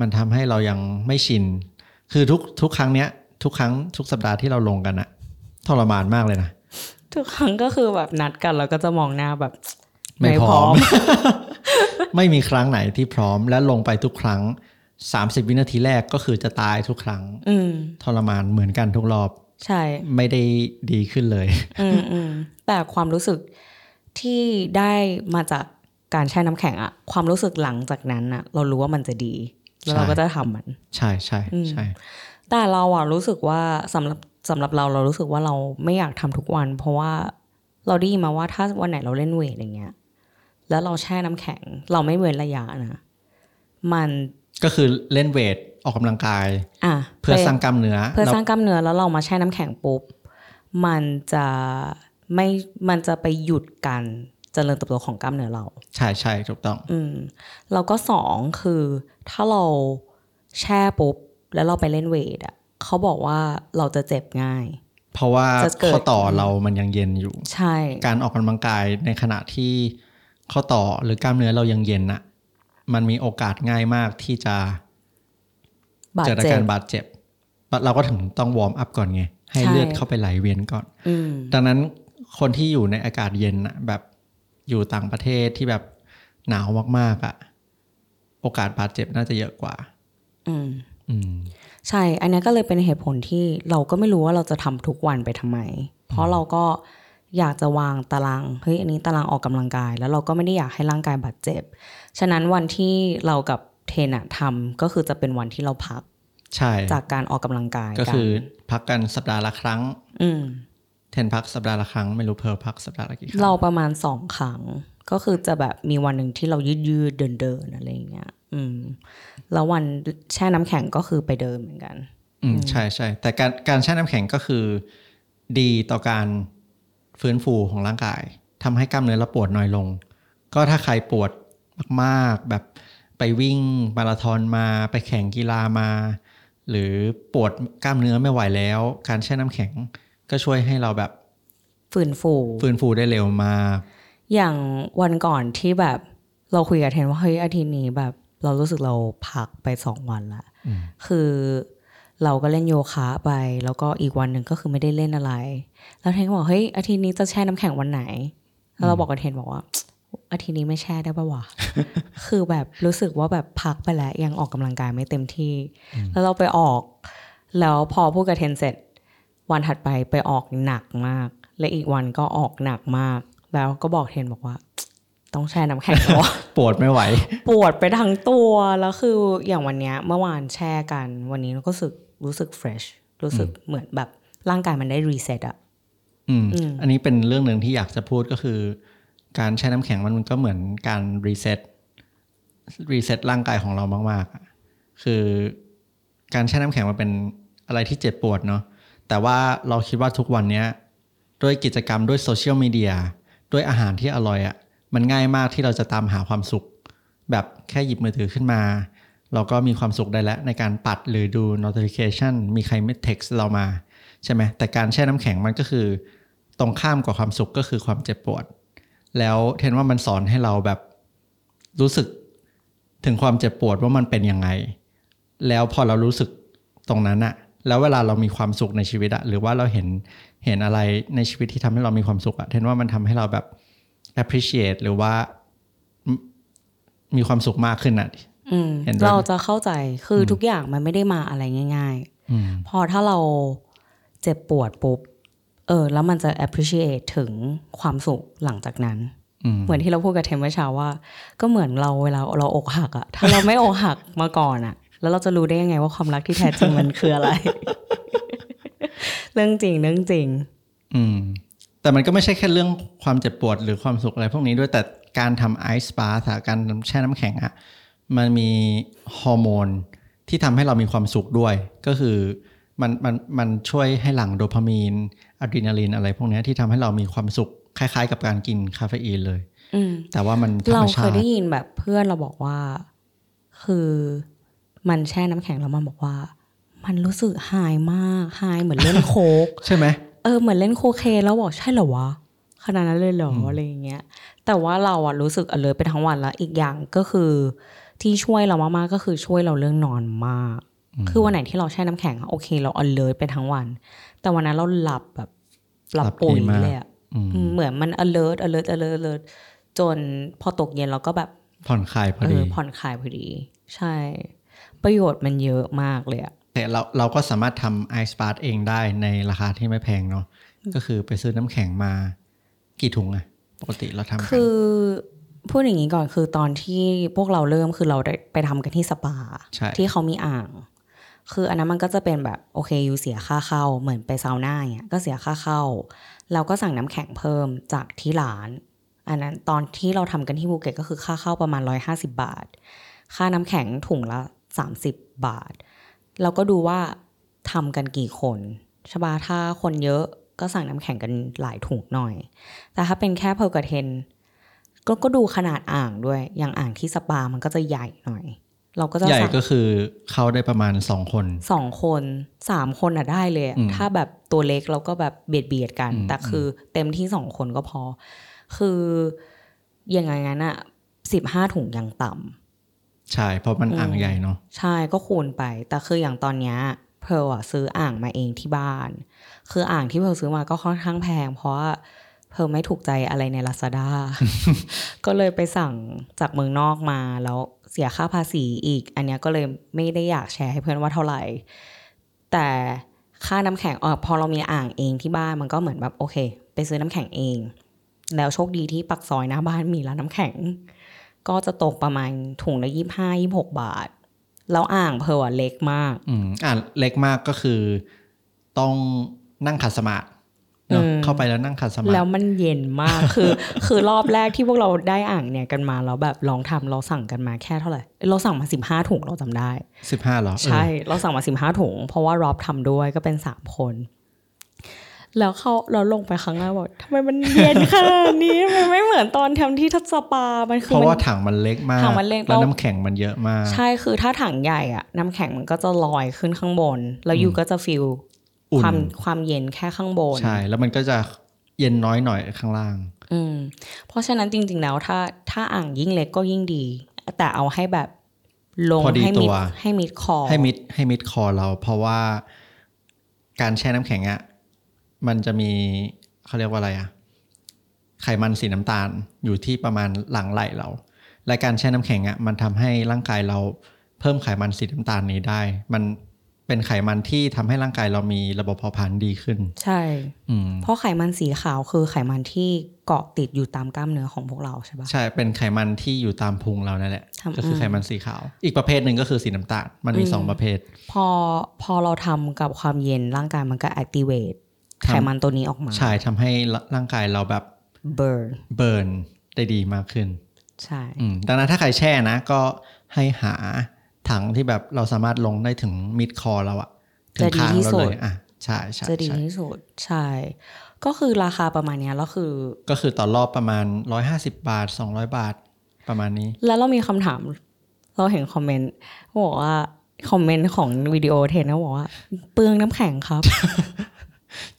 มันทำให้เรายังไม่ชิน คือทุกทุกครั้งเนี้ย ทุกครั้งทุกสัปดาห์ที่เราลงกันอะทรมานมากเลยนะ ทุกครั้งก็คือแบบนัดกันแล้วก็จะมองหน้าแบบ ไม่พร้อม ไม่มีครั้งไหนที่พร้อมและลงไปทุกครั้ง30วินาทีแรกก็คือจะตายทุกครั้งอืมทรมานเหมือนกันทุกรอบ ใช่ ไม่ได้ดีขึ้นเลยอืมอืมแต่ความรู้สึกที่ได้มาจากการแช่น้ำแข็งอะความรู้สึกหลังจากนั้นอะเรารู้ว่ามันจะดี แล้วเราใช่ก็จะทำมัน ใช่ใช่ใช่ แต่เราอะรู้สึกว่าสำหรับสำหรับเราเรารู้สึกว่าเราไม่อยากทำทุกวัน เพราะว่าเราได้ยินมาว่าถ้าวันไหนเราเล่นเวทอย่างเงี้ย แล้วเราแช่น้ำแข็ง เราไม่เว้นระยะนะมันก็คือเล่นเวทออกกำลังกายอะเพื่อไปสร้างกล้ามเนื้อ เพื่อแล้วสร้างกล้ามเนื้อแล้วเรามาแช่น้ำแข็งปุ๊บมันจะไม่มันจะไปหยุดการเจริญเติบโตของกล้ามเนื้อเรา ใช่ใช่ถูกต้อง อืมแล้วก็สองคือถ้าเราแช่ปุ๊บแล้วเราไปเล่น weight อะเขาบอกว่าเราจะเจ็บง่าย เพราะว่าจะเกิดข้อต่อเรามันยังเย็นอยู่ ใช่ การออกกำลังกายในขณะที่ ข้อต่อหรือกล้ามเนื้อเรายังเย็นน่ะมันมีโอกาสง่ายมากที่จะบาดเกิดอาเจ็บการบาดเจ็บ เราก็ถึงต้อง warm up ก่อนไง ให้ใช่เลือดเข้าไปไหลเวียนก่อนอืมดังนั้นคนที่อยู่ในอากาศเย็นน่ะแบบอยู่ต่างประเทศที่แบบหนาวมากๆอะ่ะโอกาสบาดเจ็บน่าจะเยอะกว่า อืมอืมใช่ อันนี้ก็เลยเป็นเหตุผลที่เราก็ไม่รู้ว่าเราจะทำทุกวันไปทำไม เพราะเราก็ อยากจะวางตารางเฮ้ยอันนี้ตารางออกกำลังกาย แล้วเราก็ไม่ได้อยากให้ร่างกายบาดเจ็บ ฉะนั้นวันที่เรากับเทนอะทำก็คือจะเป็นวันที่เราพักใช่จากการออกกำลังกายก็คือกันพักกันสัปดาห์ละครั้ง อืมเทนพักสัปดาห์ละครั้งไม่รู้เพร์ลพักสัปดาห์ละกี่ครั้งเราประมาณสองครั้งก็คือจะแบบมีวันหนึ่งที่เรายืดยืดเดินเดินๆอะไรอย่างเงี้ย อืม แล้ววันแช่น้ำแข็งก็คือไปเดินเหมือนกัน อืมใช่ใช่แต่การการแช่น้ำแข็งก็คือ ดีต่อการ ฟื้นฟูของร่างกายทำให้กล้ามเนื้อเราปวดน้อยลง ก็ถ้าใครปวดมากๆแบบไปวิ่งมาราธอนมา ไปแข่งกีฬามา หรือปวดกล้ามเนื้อไม่ไหวแล้ว การแช่น้ำแข็งก็ช่วยให้เราแบบฟื้นฟูฟื้นฟูได้เร็วมาก อย่างวันก่อนที่แบบเราคุยกับเทนว่าเฮ้ยอาทิตย์นี้แบบเรารู้สึกเราพักไปสองวันละอืมคือ เราก็เล่นโยคะไป แล้วก็อีกวันหนึ่งก็คือไม่ได้เล่นอะไร แล้วเทนก็บอกเฮ้ยอาทิตย์นี้จะแช่น้ำแข็งวันไหน แล้วเราบอกกับเทนบอกว่าอาทิตย์นี้ไม่แช่ได้ปะวะ คือแบบรู้สึกว่าแบบพักไปแล้วยังออกกำลังกายไม่เต็มที่ แล้วเราไปออก แล้วพอพูดกับเทนเสร็จ วันถัดไปไปออกหนักมาก และอีกวันก็ออกหนักมาก แล้วก็บอกเทนบอกว่า ต้องแช่น้ำแข็งแล้วอะปวดไม่ไหว ปวดไปทั้งตัว แล้วคืออย่างวันเนี้ยเมื่อวานแช่กัน วันนี้ก็รู้สึก รู้สึก fresh รู้สึกเหมือนแบบร่างกายมันได้ reset อะอืมอืมอันนี้เป็นเรื่องหนึ่งที่อยากจะพูดก็คือ การแช่น้ำแข็งมันก็เหมือนการ reset reset ร่างกายของเรามากๆอะคือการแช่น้ำแข็งมันเป็นอะไรที่เจ็บปวดเนาะแต่ว่าเราคิดว่าทุกวันเนี้ยด้วยกิจกรรมด้วยโซเชียลมีเดียด้วยอาหารที่อร่อยอะ่ะมันง่ายมากที่เราจะตามหาความสุข แบบแค่หยิบมือถือขึ้นมา เราก็มีความสุขได้แล้วในการปัดหรือดู notification มีใครไม่ text เรามา ใช่ไหมแต่การแช่น้ำแข็งมันก็คือ ตรงข้ามกับความสุขก็คือความเจ็บปวด แล้วเทนว่ามันสอนให้เราแบบรู้สึกถึงความเจ็บปวดว่ามันเป็นยังไง แล้วพอเรารู้สึกตรงนั้นอะแล้วเวลาเรามีความสุขในชีวิตอะหรือว่าเราเห็นเห็นอะไรในชีวิตที่ทำให้เรามีความสุขอะเทนว่ามันทำให้เราแบบ appreciate หรือว่ามีความสุขมากขึ้นอะ เห็นด้วยเราจะเข้าใจคืออทุกอย่างมันไม่ได้มาอะไรง่ายอืมๆพอถ้าเราเจ็บปวดปุ๊บ เออ แล้วมันจะ appreciate ถึงความสุขหลังจากนั้นอืมเหมือนที่เราพูดกับเทมเมื่อเช้าว่า ก็เหมือนเราเวลาเราอกหักอะถ้าเราไม่อกหักมาก่อนอะแล้วเราจะรู้ได้ยังไงว่าความรักที่แท้จริงมันคืออะไร เรื่องจริงเรื่องจริง อืม แต่มันก็ไม่ใช่แค่เรื่องความเจ็บปวดหรือความสุขอะไรพวกนี้ด้วยแต่การทำไอซ์บาร์การแช่น้ำแข็งอะ่ะ มันมีฮอร์โมนที่ทำให้เรามีความสุขด้วย ก็คือมันมันมันช่วยให้หลั่งโดพามีนอะดรีนาลีนอะไรพวกเนี้ยที่ทำให้เรามีความสุขคล้ายๆ กับการกินคาเฟอีนเลยอืมแต่ว่ามันธรรมชาติ เราเคยได้ยินแบบเพื่อนเราบอกว่า คือมันแช่น้ำแข็งแล้วมันบอกว่า มันรู้สึก high มาก high เหมือนเล่น coke ใช่ไหมเออเหมือนเล่นโคเคนแล้วบอกใช่เหรอวะขนาดนั้นเลยเหรออะไรอย่างเงี้ย แต่ว่าเราอะรู้สึก alert ไปทั้งวันแล้วอีกอย่างก็คือ ที่ช่วยเรามากๆก็คือช่วยเราเรื่องนอนมาก คือวันไหนที่เราแช่น้ำแข็งอะโอเค เรา alert ไปทั้งวัน แต่วันนั้นเราหลับแบบหลับหลับดีปุ๋ยมากเลยอะอืมอืมเหมือนมัน alert alert alert alert จนพอตกเย็นเราก็แบบผ่อนคลายพอเอดีอผ่อนคลายพอดี ใช่ ประโยชน์มันเยอะมากเลยอะแต่เราเราก็สามารถทำไอซ์บาร์เองได้ในราคาที่ไม่แพงเนาะก็คือไปซื้อน้ำแข็งมา กี่ถุงอะปกติเราทำกันคือ พูดอย่างนี้ก่อนคือตอนที่พวกเราเริ่มคือเราได้ไปทำกันที่สปาใช่ที่เขามีอ่าง คืออันนั้นมันก็จะเป็นแบบโอเคยูเสียค่าเข้าเหมือนไปซาวน่าเนี่ยก็เสียค่าเข้า เราก็สั่งน้ำแข็งเพิ่มจากที่ร้าน อันนั้นตอนที่เราทำกันที่ภูเก็ตก็คือค่าเข้าประมาณ 150 บาท ค่าน้ำแข็งถุงละ 30 บาท เราก็ดูว่าทำกันกี่คนใช่ปะถ้าคนเยอะก็สั่งน้ำแข็งกันหลายถุงหน่อย แต่ถ้าเป็นแค่เพอร์กเทน ก็ก็ดูขนาดอ่างด้วย อย่างอ่างที่สปามันก็จะใหญ่หน่อย เราก็จะใหญ่สั่งก็คือเข้าได้ประมาณสองคนสองคนสามคนอะได้เลยอะอืมถ้าแบบตัวเล็กเราก็แบบเบียดเบียดกันอืมแต่คือเต็มที่สองคนก็พอ คือยังไงงั้นอะสิบห้าถุงยังต่ำใช่ เพราะมันอ่างใหญ่เนาะใช่ก็คูณไป แต่คืออย่างตอนเนี้ยเพร์ลอะซื้ออ่างมาเองที่บ้าน คืออ่างที่เพร์ลซื้อมาก็ค่อนข้างแพง เพราะว่า เพร์ลไม่ถูกใจอะไรใน Lazada ก็เลยไปสั่งจากเมืองนอกมาแล้วเสียค่าภาษีอีก อันเนี้ยก็เลยไม่ได้อยากแชร์ให้เพื่อนว่าเท่าไหร่ แต่ค่าน้ำแข็งเออพอเรามีอ่างเองที่บ้านมันก็เหมือนแบบโอเค ไปซื้อน้ำแข็งเอง แล้วโชคดีที่ปักซอยหน้าบ้านมีร้านน้ำแข็ง ก็จะตกประมาณถุงละยี่ห้ายี่หกบาท แล้วอ่างเพร์ลอะเล็กมาก อืมอ่าเล็กมากก็คือ ต้องนั่งขัดสมาธิ เนอะอืมเข้าไปแล้วนั่งขัดสมาแล้วธิมันเย็นมากคือ คือรอบแรกที่พวกเราได้อ่างเนี่ยกันมาแล้วแบบลองทำเราสั่งกันมาแค่เท่าไหร่เอ้ยเราสั่งมาสิบห้าถุงเราจำได้สิบห้าหรอเออใช่ เราสั่งมาสิบห้าถุง เพราะว่ารอบทำด้วยก็เป็นสามคน แล้วเขาเราลงไปครั้งแรกบอกทำไมมันเย็นขนาดนี้มันไม่เหมือนตอนทำที่ทัศปามันคือเพราะมันว่าถังมันเล็กมากถังมันเล็กแล้วแล้วน้ำแข็งมันเยอะมาก ใช่คือถ้าถังใหญ่อะน้ำแข็งมันก็จะลอยขึ้นข้างบน แล้วอยู่ก็จะฟิลอุ่น ความความเย็นแค่ข้างบน ใช่ แล้วมันก็จะเย็นน้อยหน่อยข้างล่าง อืม เพราะฉะนั้นจริง ๆ แล้วถ้าถ้าอ่างยิ่งเล็กก็ยิ่งดี แต่เอาให้แบบลงพอดีให้มิดตัวให้มิดคอ ให้มิดให้มิดคอเรา เพราะว่าการแช่น้ำแข็งอะ่ะมันจะมีเขาเรียกว่าอะไรอะ่ะไขมันสีน้ำตาลอยู่ที่ประมาณหลังไหล่เรา และการแช่น้ำแข็งอะ่ะมันทำให้ร่างกายเราเพิ่มไขมันสีน้ำตาลนี้ได้ มัน เป็นไขมันที่ทำให้ร่างกายเรามีระบบเผาผลาญดีขึ้น ใช่อืมเพราะไขมันสีขาวคือไขมันที่เกาะติดอยู่ตามกล้ามเนื้อของพวกเราใช่ปะใช่เป็นไขมันที่อยู่ตามพุงเรานั่นแหละทำก็คือไขมันสีขาว อีกประเภทหนึ่งก็คือสีน้ำตาลมันมีอืมสองประเภท พอพอเราทำกับความเย็นร่างกายมันก็ activate ทำไขมันตัวนี้ออกมา ใช่ทำให้ร่างกายเราแบบ burn เบิร์นได้ดีมากขึ้น ใช่อืมดังนั้นถ้าใครแช่นะก็ให้หา ถังที่แบบเราสามารถลงได้ถึงมิดคอเราอะถึงคางเราเลยอะใช่ใช่จะดีใช่ที่สุดใช่ ก็คือราคาประมาณเนี้ยแล้วคือ ก็คือต่อรอบประมาณ 150 บาท 200 บาทประมาณนี้ แล้วเรามีคำถาม เราเห็นคอมเมนต์บอกว่าคอมเมนต์ของวิดีโอเทนนะบอกว่าเปลืองน้ำแข็งครับ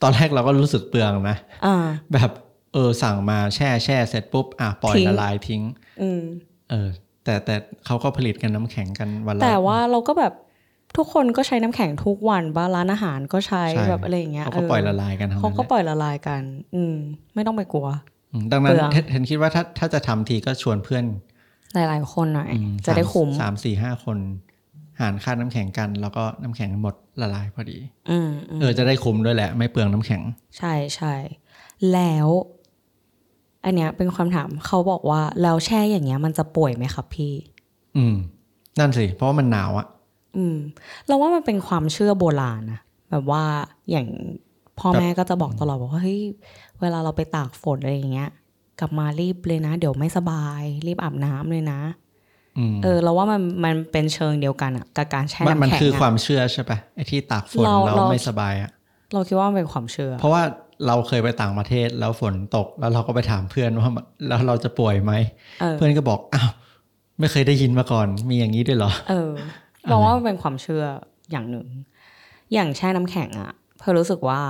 ตอนแรกเราก็รู้สึกเปลืองนะอ่าแบบเออสั่งมาแช่แช่เสร็จปุ๊บ อะปล่อยทิ้งละลายทิ้งอืมเออ แต่แต่เขาก็ผลิตกันน้ำแข็งกันวันละแต่ว่าเราก็แบบทุกคนก็ใช้น้ำแข็งทุกวันบ้านร้านอาหารก็ใช้ใช่แบบอะไรอย่างเงี้ยเขาก็ปล่อยละลายกันทั้งเขานั้นก็แหละปล่อยละลายกัน อืม ไม่ต้องไปกลัวอืมดังนั้นเปลืองเทนเทนคิดว่าถ้าถ้าจะทำทีก็ชวนเพื่อน หลาย ๆ คนหน่อยอืมจะได้สามคุ้มสามสี่ห้าคน หารค่าน้ำแข็งกัน แล้วก็น้ำแข็งหมดละลายพอดีอืมอืมเออจะได้คุ้มด้วยแหละ ไม่เปลืองน้ำแข็ง ใช่ใช่แล้ว อันเนี้ยเป็นความถามเขาบอกว่าแล้วแช่อย่างเงี้ยมันจะป่วยไหมครับพี่ อืม นั่นสิ เพราะว่ามันหนาวอะอืม เราว่ามันเป็นความเชื่อโบราณนะแบบว่าอย่างพ่อแม่ก็จะบอกตลอดบอกว่าเฮ้ยเวลาเราไปตากฝนอะไรอย่างเงี้ย กลับมารีบเลยนะ เดี๋ยวไม่สบาย รีบอาบน้ำเลยนะอืมเออเราว่ามันมันเป็นเชิงเดียวกันอะกับการแช่มันน้ำมันแข็งคือควาอะมเชื่อใช่ปะไอ้ที่ตากฝนเราแล้วเราไม่สบายอะเราคิดว่ามันเป็นความเชื่อ เพราะว่า เราเคยไปต่างประเทศแล้วฝนตก แล้วเราก็ไปถามเพื่อนว่าแล้วเราจะป่วยไหมเออเพื่อนก็บอกอ้าวไม่เคยได้ยินมาก่อน มีอย่างนี้ด้วยเหรอ เออเราว่ามันเป็นความเชื่ออย่างหนึ่ง อย่างแช่น้ำแข็งอะเพื่อรู้สึกว่า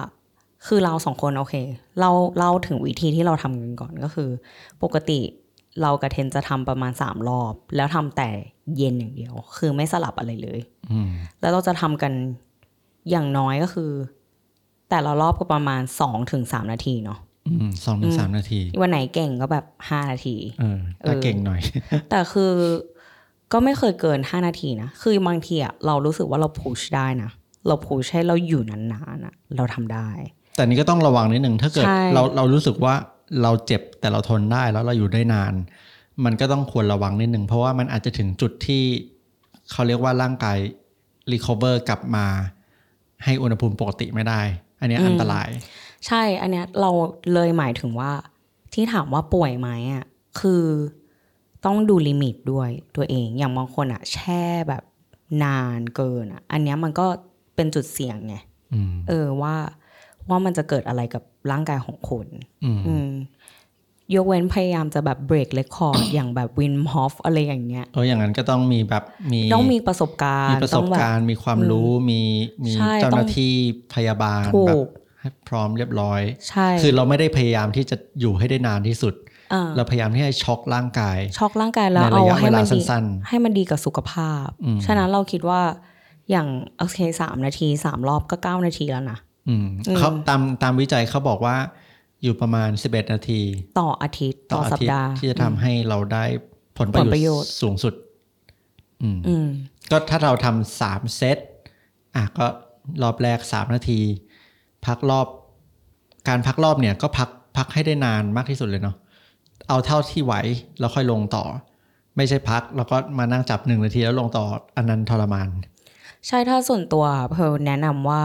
คือเราสองคนโอเค เราเล่าถึงวิธีที่เราทำกันก่อนก็คือ ปกติเรากับเทนจะทำประมาณสามรอบ แล้วทำแต่เย็นอย่างเดียว คือไม่สลับอะไรเลยอืมแล้วเราจะทำกันอย่างน้อยก็คือ แต่ละรอบก็ประมาณสองถึงสามนาทีเนาะอืมสองถึงสามนาที วันไหนเก่งก็แบบห้านาที เออถ้าเก่งหน่อย แต่คือก็ไม่เคยเกิน5นาทีนะ คือบางทีอะเรารู้สึกว่าเราพุชได้นะ เราพุชให้เราอยู่นานๆอะเราทำได้ แต่นี่ก็ต้องระวังนิดหนึ่งถ้าเกิดใช่เราเรารู้สึกว่าเราเจ็บแต่เราทนได้แล้วเราอยู่ได้นาน มันก็ต้องควรระวังนิดหนึ่งเพราะว่ามันอาจจะถึงจุดที่เขาเรียกว่าร่างกาย recover กลับมา ให้อุณหภูมิปกติไม่ได้ อันเนี้ยอันตราย ใช่ อันเนี้ยเราเลยหมายถึงว่า ที่ถามว่าป่วยไหมอะคือต้องดู limit ด้วยตัวเอง อย่างบางคนอะแช่แบบนานเกินอะอันเนี้ยมันก็เป็นจุดเสี่ยงไงอืมเออว่าว่ามันจะเกิดอะไรกับร่างกายของคุณอืมอืม ยกเว้นพยายามจะแบบ break record อย่างแบบ Wim Hof อะไรอย่างเงี้ยเอออย่างนั้นก็ต้องมีแบบมีต้องมีประสบการณ์ มีประสบการณ์ ต้องแบบมีความรู้มีมีใช่เจ้าหต้น้าองที่พยาบาลถูแบบกให้พร้อมเรียบร้อยใช่คือเราไม่ได้พยายามที่จะอยู่ให้ได้นานที่สุดอ่าเราพยายามที่จะช็อกร่างกาย ช็อกร่างกายแล้วในเอาระยะให้เวลามันดีสั้นให้มันดีกับสุขภาพอืมฉะนั้นเราคิดว่าอย่างโอเคสามนาทีสามรอบก็เก้านาทีแล้วนะอืมอืมเขาตามตามวิจัยเขาบอกว่า อยู่ประมาณ 11 นาที ต่ออาทิตย์ต่ต่อออาสัปทิตย์ดาห์ที่จะทำให้เราได้ผลประผลประโยโยชชน์น์สูงสุดอืมอืมก็ถ้าเราทำสามเซตอะก็รอบแรกสามนาที พักรอบ การพักรอบเนี่ยก็พักพักให้ได้นานมากที่สุดเลยเนาะเอาเท่าที่ไหวแล้วค่อยลงต่อ ไม่ใช่พัก แล้วก็มานั่งจับหนึ่งนาทีแล้วลงต่ออันนั้นทรมาน ใช่ถ้าส่วนตัวเพลแนะนำว่า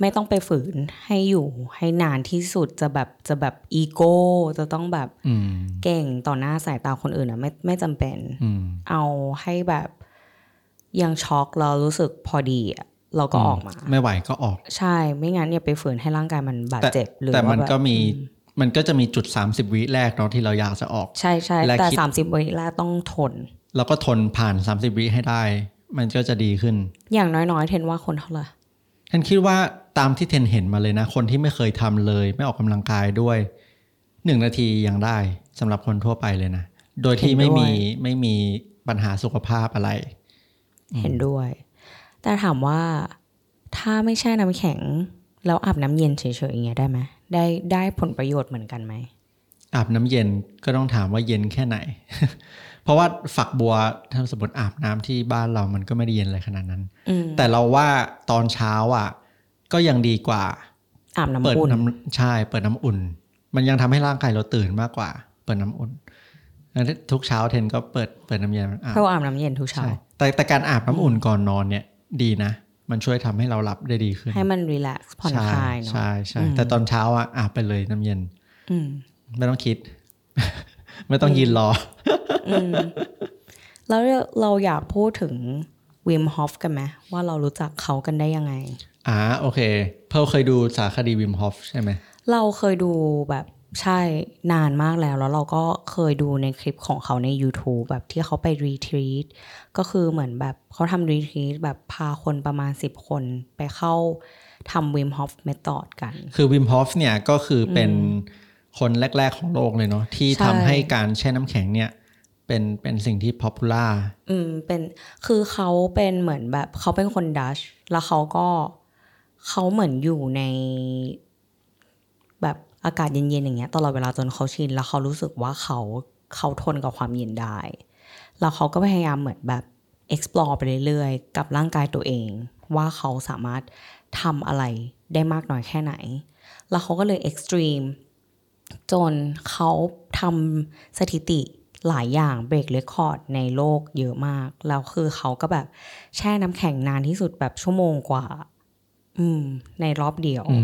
ไม่ต้องไปฝืนให้อยู่ให้นานที่สุดจะแบบจะแบบอีโก้จะต้องแบบอืมเก่งต่อหน้าสายตาคนอื่นอะไม่ไม่จำเป็นอืมเอาให้แบบยังช็อกแล้วรู้สึกพอดีอะเราก็ออกมา ไม่ไหวก็ออก ใช่ไม่งั้นอย่าไปฝืนให้ร่างกายมันบาดแต่เจ็บหรือแต่ว่ามันแบบก็มีมันก็จะมีจุด 30 วิแรกเนาะที่เราอยากจะออก ใช่ใช่และแต่คิดสามสิบวิแรกต้องทนเราก็ทนผ่าน 30 วิให้ได้ มันก็จะดีขึ้น อย่างน้อยๆเทนว่าคนเท่าไหร่ท่านคิดว่า ตามที่เทนเห็นมาเลยนะ คนที่ไม่เคยทำเลย ไม่ออกกำลังกายด้วยหนึ่งนาทียังได้สำหรับคนทั่วไปเลยนะ โดยที่ไม่มีไม่มีปัญหาสุขภาพอะไร เห็นด้วย แต่ถามว่าถ้าไม่ใช่น้ำแข็งแล้วอาบน้ำเย็นเฉยๆอย่างเงี้ยได้ไหมได้ได้ผลประโยชน์เหมือนกันไหมอาบน้ำเย็นก็ต้องถามว่าเย็นแค่ไหน เพราะว่าฝักบัวถ้าสมมติอาบน้ำที่บ้านเรามันก็ไม่ได้เย็นอะไรขนาดนั้นอืมแต่เราว่าตอนเช้าอะ ก็ยังดีกว่าอาบน้ำเปิดอุ่นน้ำใช่เปิดน้ำอุ่น มันยังทำให้ร่างกายเราตื่นมากกว่า เปิดน้ำอุ่นแล้วทุกเช้าเทนก็เปิดเปิดน้ำเย็นอาบเพราะว่าอาบน้ำเย็นทุกเช้าใช่แต่แต่การอาบน้ำอุ่นก่อนนอนเนี่ยดีนะ มันช่วยทำให้เราหลับได้ดีขึ้น ให้มันรีแลกซ์ผ่อนใช่คลายเนาะใช่ใช่อืมแต่ตอนเช้าอะอาบไปเลยน้ำเย็น อืมไม่ต้องคิด ไม่ต้องยืนรอแล้วเราอยากพูดถึงWim Hof กันไหมว่าเรารู้จักเขากันได้ยังไง อ่าโอเค เพร์ลเคยดูสารคดี Wim Hof ใช่ไหม เราเคยดูแบบใช่นานมากแล้ว แล้วเราก็เคยดูในคลิปของเขาใน YouTube แบบที่เขาไป retreat ก็คือเหมือนแบบเขาทำ retreat แบบพาคนประมาณ 10 คนไปเข้าทำ Wim Hof method กัน คือ Wim Hof เนี่ยก็คือเป็นคนแรก ๆ ของโลกเลยเนาะที่ใช่ทำให้การแช่น้ำแข็งเนี่ยเป็นเป็นสิ่งที่ป๊อปปูล่า อืมเป็นคือเขาเป็นเหมือนแบบเขาเป็นคนดัชแล้วเขาก็ เขาเหมือนอยู่ใน แบบอากาศเย็นๆอย่างเงี้ยตลอดเวลาจนเขาชินแล้วเขารู้สึกว่าเขาเขาทนกับความเย็นได้ แล้วเขาก็พยายามเหมือนแบบ explore ไปเรื่อยๆ กับร่างกายตัวเอง ว่าเขาสามารถทำอะไรได้มากน้อยแค่ไหน แล้วเขาก็เลย extreme จนเขาทำสถิติหลายอย่างเบรกเรคคอร์ดในโลกเยอะมาก แล้วคือเขาก็แบบแช่น้ำแข็งนานที่สุดแบบชั่วโมงกว่า ในรอบเดียวอื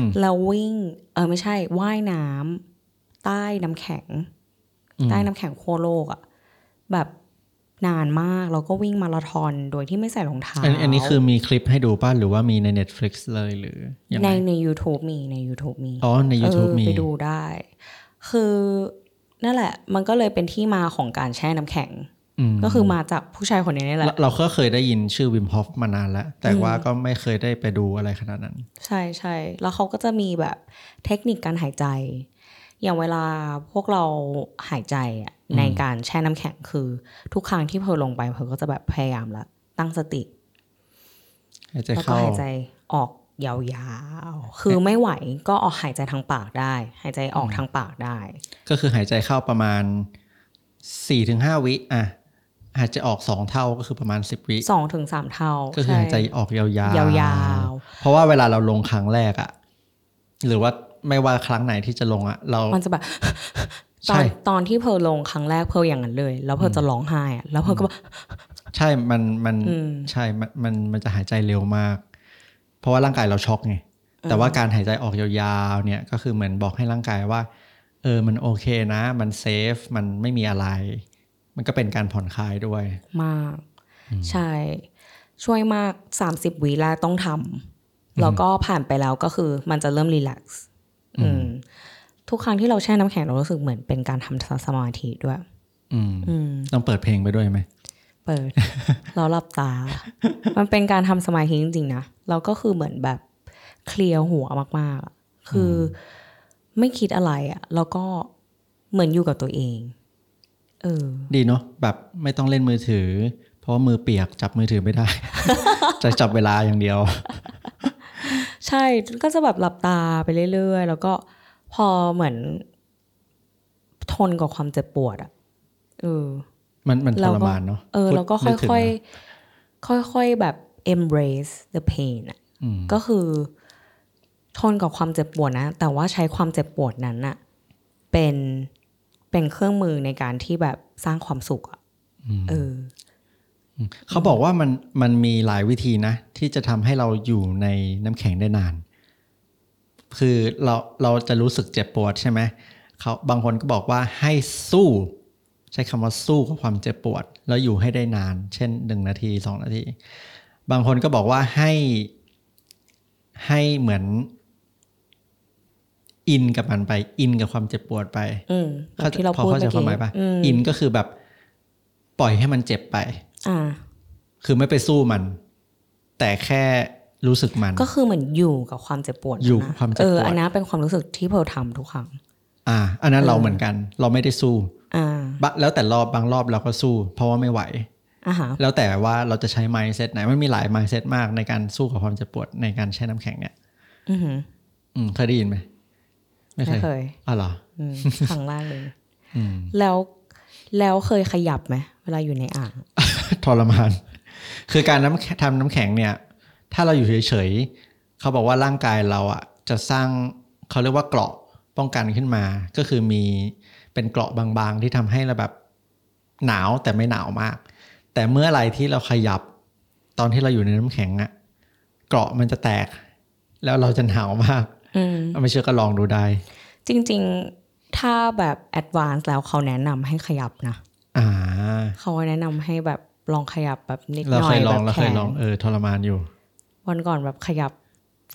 มแล้ววิ่ง เออไม่ใช่ ว่ายน้ำใต้น้ำแข็งอืมใต้น้ำแข็งขั้วโลกอะแบบนานมาก แล้วก็วิ่งมาราธอนโดยที่ไม่ใส่รองเท้าอันอันนี้คือมีคลิปให้ดูป่ะหรือว่ามีใน Netflix เลยหรือยังในไงใน YouTube มีใน YouTube มี อ๋อ ใน YouTube เออมี ไปดูได้ คือนั่นแหละ มันก็เลยเป็นที่มาของการแช่น้ำแข็งอืม ก็คือมาจากผู้ชายคนนี้นี่แหเราละ เราก็เคยได้ยินชื่อวิมฮอฟมานานแล้ว แต่ว่าก็ไม่เคยได้ไปดูอะไรขนาดนั้น ใช่ใช่แล้วเขาก็จะมีแบบเทคนิคการหายใจ อย่างเวลาพวกเราหายใจอะในการแช่น้ำแข็งคือ ทุกครั้งที่เพลลงไปเพลก็จะแบบพยายามละตั้งสติหายใจแล้วก็เข้าหายใจออกยาวๆ คือไม่ไหวก็ออกหายใจทางปากได้ หายใจออกทางปากได้ ก็คือหายใจเข้าประมาณสี่ถึงห้าวิอะ หายใจออกสองเท่าก็คือประมาณสิบวิสองถึงสามเท่า ก็คือหายใจออกยาวๆยาวๆ เพราะว่าเวลาเราลงครั้งแรกอะหรือว่าไม่ว่าครั้งไหนที่จะลงอะเรา มันจะแบบตใช่อนตอนที่เพลลงครั้งแรกเพลอย่างนั้นเลย แล้วเพลจะร้องไห้อะแล้วเพลก็แบบใช่มันมันอืมใช่มันมันมันจะหายใจเร็วมาก เพราะว่าร่างกายเราช็อกไงแต่ว่าการหายใจออกยาวๆเนี่ยก็คือเหมือนบอกให้ร่างกายว่า เออมันโอเคนะ มันเซฟมันไม่มีอะไร มันก็เป็นการผ่อนคลายด้วย มาก ใช่ ช่วยมาก 30วิแรกต้องทำแล้วก็ผ่านไปแล้วก็คือมันจะเริ่มรีแลกซ์อืมทุกครั้งที่เราแช่น้ำแข็งเรารู้สึกเหมือนเป็นการทำสมาธิด้วยอืมอืมต้องเปิดเพลงไปด้วยไหม เปิดแล้วหลับตา มันเป็นการทำสมาธิจริงๆนะแล้วก็คือเหมือนแบบเคลียร์หัวมากๆอะคืออไม่คิดอะไรอะ่ะ แล้วก็เหมือนอยู่กับตัวเอง เออ ดีเนาะแบบไม่ต้องเล่นมือถือ เพราะว่ามือเปียกจับมือถือไม่ได้ จะจับเวลาอย่างเดียว ใช่ก็จะแบบหลับตาไปเรื่อยๆ แล้วก็พอเหมือน ทนกับความเจ็บปวดอะ่ะเออ มันมันทแล้วรก็มานเนาะเออพูดแล้วก็นึถึงค่อยนะๆค่อยๆแบบ embrace the pain อะอืมก็คือทนกับความเจ็บปวดนะ แต่ว่าใช้ความเจ็บปวดนั้นน่ะเป็น เป็นเครื่องมือในการที่แบบสร้างความสุขอะเออมเขาบอกว่ามันมันมีหลายวิธีนะ ที่จะทำให้เราอยู่ในน้ำแข็งได้นาน คือเราเราจะรู้สึกเจ็บปวดใช่ไหมเขาบางคนก็บอกว่าให้สู้ ใช้คำว่าสู้กับความเจ็บปวด แล้วอยู่ให้ได้นาน เช่นหนึ่งนาทีสองนาที บางคนก็บอกว่าให้ให้เหมือน อินกับมันไป อินกับความเจ็บปวดไปอืมแบบที่เราพอพูดเข้าใจเมื่อความกี้หมายปะอืมอินก็คือแบบ ปล่อยให้มันเจ็บไป อ่า คือไม่ไปสู้มัน แต่แค่รู้สึกมัน ก็คือเหมือนอยู่กับความเจ็บปวดอยู่นะความเจ็บเออปวดอันนั้นเป็นความรู้สึกที่เพร์ลทำทุกครั้งอ่า อันนั้นเราเหมือนกัน เราไม่ได้สู้ อ่าบะแล้วแต่รอบบางรอบเราก็สู้ เพราะว่าไม่ไหวอ่าฮะแล้วแต่ว่าเราจะใช้ mindset ไหนมันมีหลาย mindset มากในการสู้กับความเจ็บปวดในการใช้น้ำแข็งเนี่ยอือหืออืมเคยได้ยินไหม ไม่เคไม่ยเคยอ๋อเหรออืมครั้งแรกเลยอืมแล้วแล้วเคยขยับไหมเวลาอยู่ในอ่างทรมาน คือการน้ำทำน้ำแข็งเนี่ย ถ้าเราอยู่เฉยๆเขาบอกว่าร่างกายเราอะ จะสร้างเขาเรียกว่าเกราะป้องกันขึ้นมา ก็คือมีเป็นเกราะบางๆ ที่ทำให้เราแบบหนาวแต่ไม่หนาวมาก แต่เมื่อไหรที่เราขยับ ตอนที่เราอยู่ในน้ำแข็งอะเกราะมันจะแตก แล้วเราจะหนาวมาก อืมไม่เชื่อก็ลองดูได้ จริง ๆ ถ้าแบบ advance แล้วเขาแนะนำให้ขยับนะอ่าเขาแนะนำให้แบบลองขยับแบบนิดหน่อย ลองแบบแขน เราเคย แบบเราแขเคยลองเออทรมานอยู่ วันก่อนแบบขยับ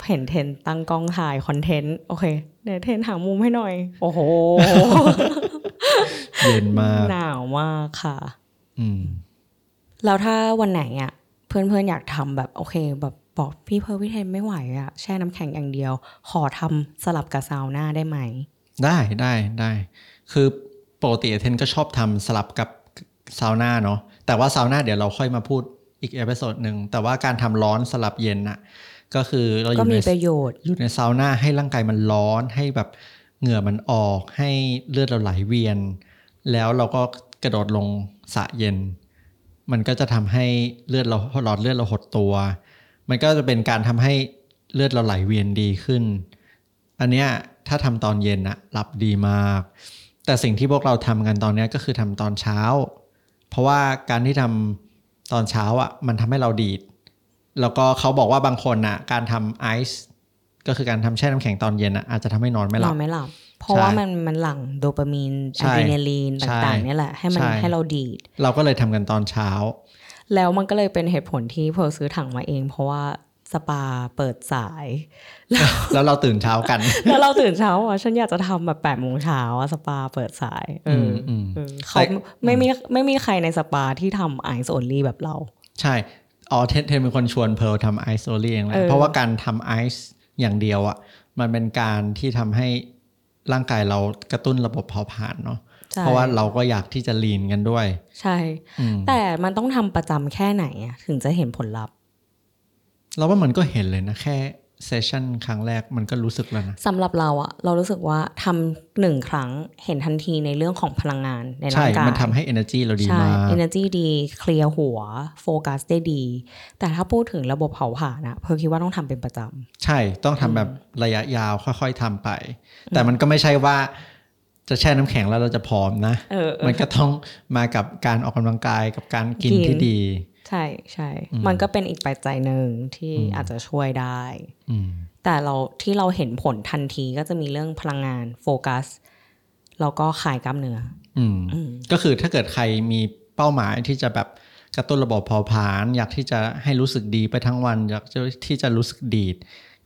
เห็นเทนตั้งกล้องถ่าย content โอเคเดี๋ยวเทนหามุมให้หน่อย โอ้โหเย็นมากหนาวมากค่ะ อืมแล้วถ้าวันไหนอะ เพื่อนๆอยากทำแบบโอเคแบบบอกพี่เพร์ลพี่เทนไม่ไหวอะแช่น้ำแข็งอย่างเดียว ขอทำสลับกับซาวน่าได้ไหม ได้ได้ได้ คือปกติเทนก็ชอบทำสลับกับซาวน่าเนาะแต่ว่าซาวน่าเดี๋ยวเราค่อยมาพูดอีก episode หนึ่งแต่ว่าการทำร้อนสลับเย็นน่ะก็คือเราอก็ยู่มีในประโยชน์อยู่ในซาวน่าให้ร่างกายมันร้อนให้แบบเหงื่อมันออกให้เลือดเราไหลเวียน แล้วเราก็กระโดดลงสระเย็น มันก็จะทำให้เลือดเราหลอดเลือดเราหดตัว มันก็จะเป็นการทำให้เลือดเราไหลเวียนดีขึ้น อันเนี้ยถ้าทำตอนเย็นอะหลับดีมาก แต่สิ่งที่พวกเราทำกันตอนเนี้ยก็คือทำตอนเช้า เพราะว่าการที่ทำตอนเช้าอะมันทำให้เราดีด แล้วก็เขาบอกว่าบางคนอะการทำไอซ์ก็คือการทำแช่น้ำแข็งตอนเย็นอะอาจจะทำให้นอนไม่หลัอนไม่หลับ เพราะว่ามันมันหลั่งโดปามีนใช่อะดรีนาลีนใช่ต่างๆเนี่ยแหละให้มันใช่ให้เราดีด เราก็เลยทำกันตอนเช้า แล้วมันก็เลยเป็นเหตุผลที่เพร์ลซื้อถังมาเอง เพราะว่าสปาเปิดสาย แล้วเราตื่นเช้ากัน แล้วเราตื่นเช้าอะฉันอยากจะทำแบบแปดโมงเช้าอะสปาเปิดสายเอออมเออเขาไม่มีไม่มีใครในสปาที่ทำไอซ์โอลี่แบบเรา ใช่ อ๋อเทนเทนเป็นคนชวนเพร์ลทำไอซ์โอลี่เองแหละเออเพราะว่าการทำไอซ์อย่างเดียวอะ่ะมันเป็นการที่ทำให้ ร่างกายเรากระตุ้นระบบเผาผลาญเนาะใช่เพราะว่าเราก็อยากที่จะลีนกันด้วย ใช่อืมแต่มันต้องทำประจำแค่ไหนอะถึงจะเห็นผลลัพธ์ เราว่ามันก็เห็นเลยนะแค่ เซสชั่นครั้งแรกมันก็รู้สึกแล้วนะสำหรับเราอะเรารู้สึกว่าทำหนึ่งครั้งเห็นทันทีในเรื่องของพลังงานในร่าใช่งกายมันทำให้ energy เราดีใช่มาก energy ดีเคลียร์หัวโฟกัสได้ดี แต่ถ้าพูดถึงระบบเผาผลาญนะเพอคิดว่าต้องทำเป็นประจใช่ต้องทำแบบระยะยาวค่อยๆทำไป แต่มันก็ไม่ใช่ว่าจะแช่น้ำแข็งแล้วเราจะผอมนะำเออเออมันก็ต้องมากับการออกกำลังกายกับการกินกินที่ดี ใช่ใช่มันก็เป็นอีกปัจจัยหนึ่งที่อาจจะช่วยได้อืมแต่เราที่เราเห็นผลทันทีก็จะมีเรื่องพลังงานโฟกัสแล้วก็คลายกล้ามเนื้ออืมอืมก็คือถ้าเกิดใครมีเป้าหมายที่จะแบบกระตุ้นระบบเผาผลาญอยากที่จะให้รู้สึกดีไปทั้งวันอยากจะที่จะรู้สึกดีด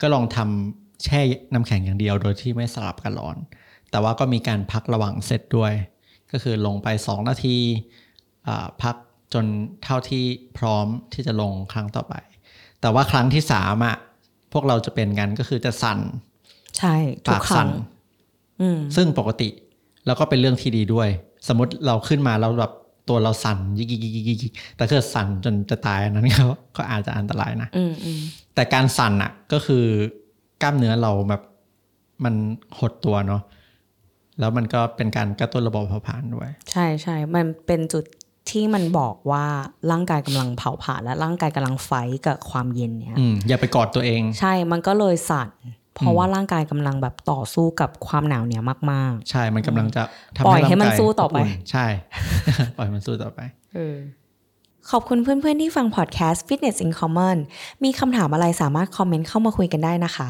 ก็ลองทำแช่น้ำแข็งอย่างเดียวโดยที่ไม่สลับกันร้อน แต่ว่าก็มีการพักระหว่างเซตด้วย ก็คือลงไป 2 นาทีอ่าพัก จนเท่าที่พร้อมที่จะลงครั้งต่อไป แต่ว่าครั้งที่สามอะพวกเราจะเป็นกันก็คือจะสั่น ใช่ทุปากกครั้สั่งนอืมซึ่งปกติ แล้วก็เป็นเรื่องที่ดีด้วย สมมติเราขึ้นมาแล้วแบบตัวเราสั่นยิกยิกยิกยิกยิกยิกแต่ถ้าเกิดสั่นจนจะตายอันนั้นก็ก็อาจจะอันตรายนะอืมอืมแต่การสั่นอะก็คือกล้ามเนื้อเราแบบมันหดตัวเนาะแล้วมันก็เป็นการกระตุ้นระบบเผาผลาญด้วย ใช่ใช่มันเป็นจุด ที่มันบอกว่าร่างกายกำลังเผาผลาญและร่างกายกำลังไฟท์กับความเย็นเนี่ยอืมอย่าไปกอดตัวเอง ใช่มันก็เลยสั่นเพราะว่าร่างกายกำลังแบบต่อสู้กับความหนาวเหนียวมากใช่มันกำลังจะทำปล่อยให้ร่างมันกาสู้ต่อไปบนใช่ปล่อยให้มันสู้ต่อไปๆเออขอบคุณเพื่อน ๆ ที่ฟังพอดแคสต์ Fitness in Common มีคำถามอะไรสามารถคอมเมนต์เข้ามาคุยกันได้นะคะ